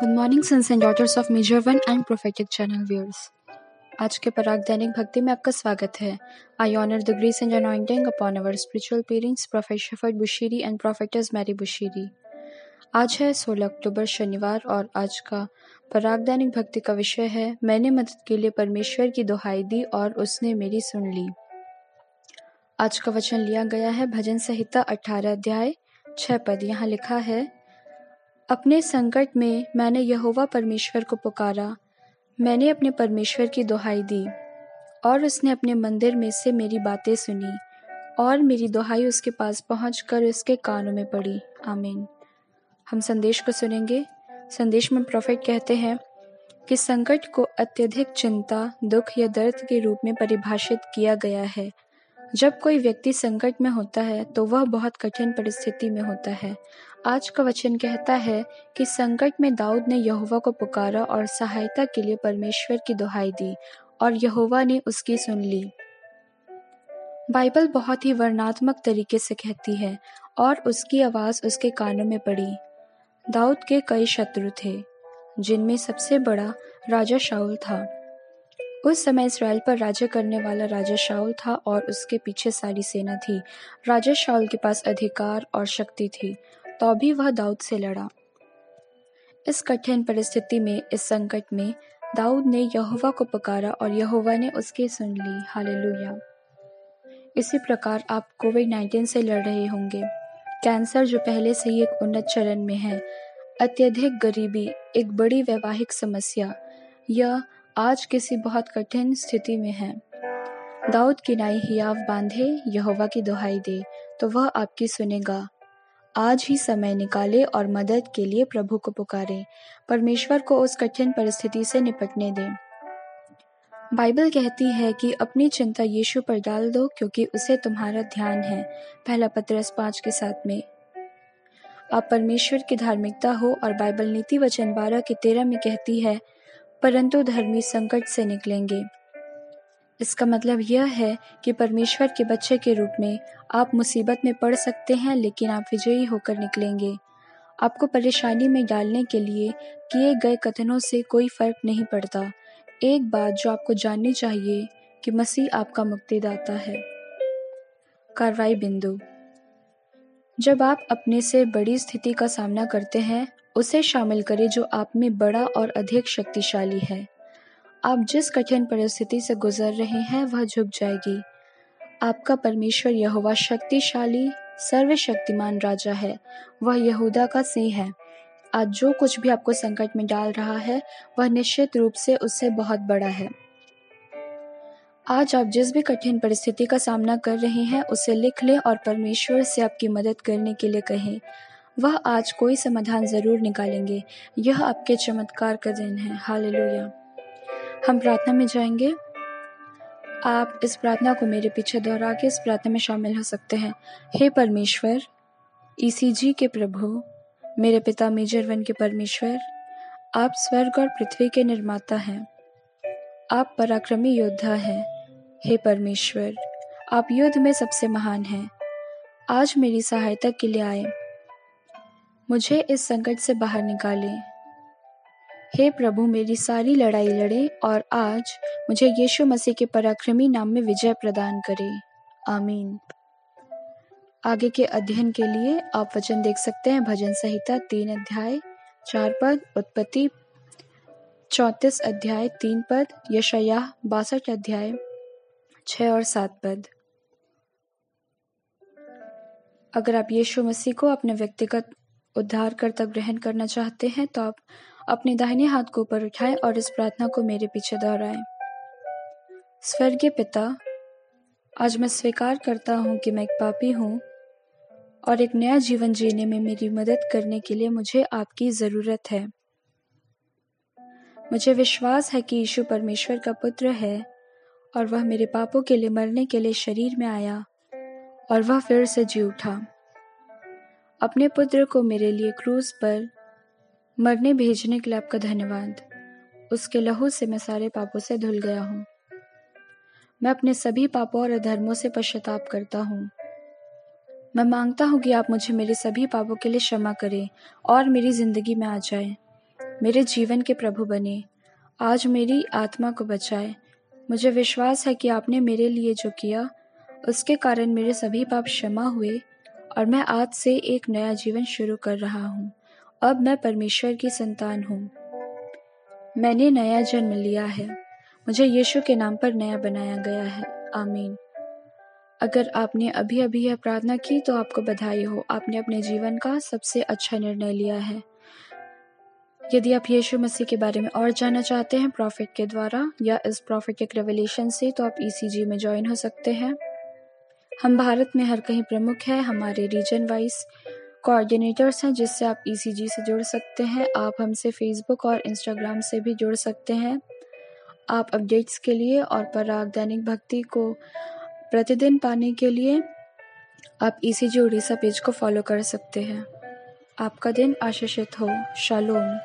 Good morning, sons and daughters of Major One and Prophetic Channel viewers. आज के पराग दैनिक भक्ति में आपका स्वागत है। I honour the grace and anointing upon our spiritual parents prophet Shepherd Bushiri and prophetess Mary Bushiri आज है 16 अक्टूबर शनिवार और आज का पराग दैनिक भक्ति का विषय है मैंने मदद के लिए परमेश्वर की दुहाई दी और उसने मेरी सुन ली। आज का वचन लिया गया है भजन संहिता 18 अध्याय छह पद यहाँ लिखा है अपने संकट में मैंने यहोवा परमेश्वर को पुकारा। मैंने अपने परमेश्वर की दुहाई दी, और उसने अपने मंदिर में से मेरी बातें सुनी, और मेरी दुहाई उसके पास पहुंचकर उसके कानों में पड़ी। आमीन। हम संदेश को सुनेंगे। संदेश में प्रोफेट कहते हैं कि संकट को अत्यधिक चिंता, दुख या दर्द के रूप में परिभाषित किया गया है। जब कोई व्यक्ति संकट में होता है तो वह बहुत कठिन परिस्थिति में होता है। आज का वचन कहता है कि संकट में दाऊद ने यहोवा को पुकारा और सहायता के लिए परमेश्वर की दुहाई दी, और यहोवा ने उसकी सुन ली। बाइबल बहुत ही वर्णात्मक तरीके से कहती है, और उसकी आवाज़ उसके कानों में पड़ी। दाऊद के कई शत्रु थे, जिनमें सबसे बड़ा राजा शाउल था। उस समय इसराइल पर राज्य करने वाला राजा शाउल था और उसके पीछे सारी सेना थी। राजा शाउल के पास अधिकार और शक्ति थी तो भी वह दाऊद से लड़ा। इस कठिन परिस्थिति में, इस संकट में, दाऊद ने यहोवा को पुकारा और यहोवा ने उसकी सुन ली। हालेलुया। इसी प्रकार आप कोविड 19 से लड़ रहे होंगे। कैंसर जो पहले से ही एक उन्नत चरण में है, अत्यधिक गरीबी, एक बड़ी वैवाहिक समस्या, यह आज किसी बहुत कठिन स्थिति में है। दाऊद की नाई हियाव बांधे, यहोवा की दुहाई दे तो वह आपकी सुनेगा। आज ही समय निकाले और मदद के लिए प्रभु को पुकारे, परमेश्वर को उस कठिन परिस्थिति से निपटने दें। बाइबल कहती है कि अपनी चिंता यीशु पर डाल दो, क्योंकि उसे तुम्हारा ध्यान है, पहला पत्रस पाँच के साथ में। आप परमेश्वर की धार्मिकता हो और बाइबल नीति वचन बारह के तेरह में कहती है परंतु धर्मी संकट से निकलेंगे। इसका मतलब यह है कि परमेश्वर के बच्चे के रूप में आप मुसीबत में पड़ सकते हैं, लेकिन आप विजयी होकर निकलेंगे। आपको परेशानी में डालने के लिए किए गए कथनों से कोई फ़र्क नहीं पड़ता। एक बात जो आपको जाननी चाहिए कि मसीह आपका मुक्तिदाता है। कार्रवाई बिंदु। जब आप अपने से बड़ी स्थिति का सामना करते हैं उसे शामिल करें जो आप में बड़ा और अधिक शक्तिशाली है। आप जिस कठिन परिस्थिति से गुजर रहे हैं, वह झुक जाएगी। आपका परमेश्वर यहोवा शक्तिशाली, सर्वशक्तिमान राजा है। वह यहूदा का सिंह है। आज जो कुछ भी आपको संकट में डाल रहा है, वह निश्चित रूप से उससे बहुत बड़ा है। आज आप जिस भी कठिन परिस्थिति का सामना कर रहे हैं, उसे लिख लें और परमेश्वर से आपकी मदद करने के लिए कहें। वह आज कोई समाधान ज़रूर निकालेंगे। यह आपके चमत्कार का दिन है। हालेलुया। हम प्रार्थना में जाएँगे। आप इस प्रार्थना को मेरे पीछे दोहरा के इस प्रार्थना में शामिल हो सकते हैं। हे परमेश्वर ईसीजी के प्रभु, मेरे पिता मेजर वन के परमेश्वर, आप स्वर्ग और पृथ्वी के निर्माता हैं। आप पराक्रमी योद्धा हैं। हे परमेश्वर, आप युद्ध में सबसे महान हैं। आज मेरी सहायता के लिए आए। मुझे इस संकट से बाहर निकाले। हे प्रभु, मेरी सारी लड़ाई लड़े और आज मुझे यीशु मसीह के पराक्रमी नाम में विजय प्रदान करे। आमीन। आगे के अध्ययन के लिए आप वचन देख सकते हैं। भजन संहिता तीन अध्याय, चार पद, उत्पत्ति चौतीस अध्याय, तीन पद यशया बासठ अध्याय, छह और सात पद। अगर आप यीशु मसीह को अपने व्यक्तिगत उद्धारकर्ता ग्रहण करना चाहते हैं तो आप अपने दाहिने हाथ को ऊपर उठाएँ और इस प्रार्थना को मेरे पीछे दोहराएँ। स्वर्गीय पिता, आज मैं स्वीकार करता हूँ कि मैं एक पापी हूँ और एक नया जीवन जीने में मेरी मदद करने के लिए मुझे आपकी ज़रूरत है। मुझे विश्वास है कि यीशु परमेश्वर का पुत्र है और वह मेरे पापों के लिए मरने के लिए शरीर में आया और वह फिर से जी उठा। अपने पुत्र को मेरे लिए क्रूज पर मरने भेजने के लिए आपका धन्यवाद। उसके लहू से मैं सारे पापों से धुल गया हूँ। मैं अपने सभी पापों और अधर्मों से पश्चाताप करता हूँ। मैं माँगता हूँ कि आप मुझे मेरे सभी पापों के लिए क्षमा करें और मेरी ज़िंदगी में आ जाए। मेरे जीवन के प्रभु बने। आज मेरी आत्मा को बचाए। मुझे विश्वास है कि आपने मेरे लिए जो किया, उसके कारण मेरे सभी पाप क्षमा हुए। और मैं आज से एक नया जीवन शुरू कर रहा हूँ। अब मैं परमेश्वर की संतान हूँ। मैंने नया जन्म लिया है। मुझे यीशु के नाम पर नया बनाया गया है। आमीन। अगर आपने अभी अभी यह प्रार्थना की तो आपको बधाई हो। आपने अपने जीवन का सबसे अच्छा निर्णय लिया है। यदि आप यीशु मसीह के बारे में और जानना चाहते हैं, प्रॉफिट के द्वारा या इस प्रॉफिटिक रेवलेशन से तो आप ईसीजी e में ज्वाइन हो सकते हैं। हम भारत में हर कहीं प्रमुख है, हमारे रीजन वाइज कोऑर्डिनेटर्स हैं, जिससे आप ईसीजी e से जुड़ सकते हैं, आप हमसे फेसबुक और इंस्टाग्राम से भी जुड़ सकते हैं। आप अपडेट्स के लिए और पराग दैनिक भक्ति को प्रतिदिन पाने के लिए आप ईसीजी e उड़ीसा पेज को फॉलो कर सकते हैं। आपका दिन आशीषित हो। शालोम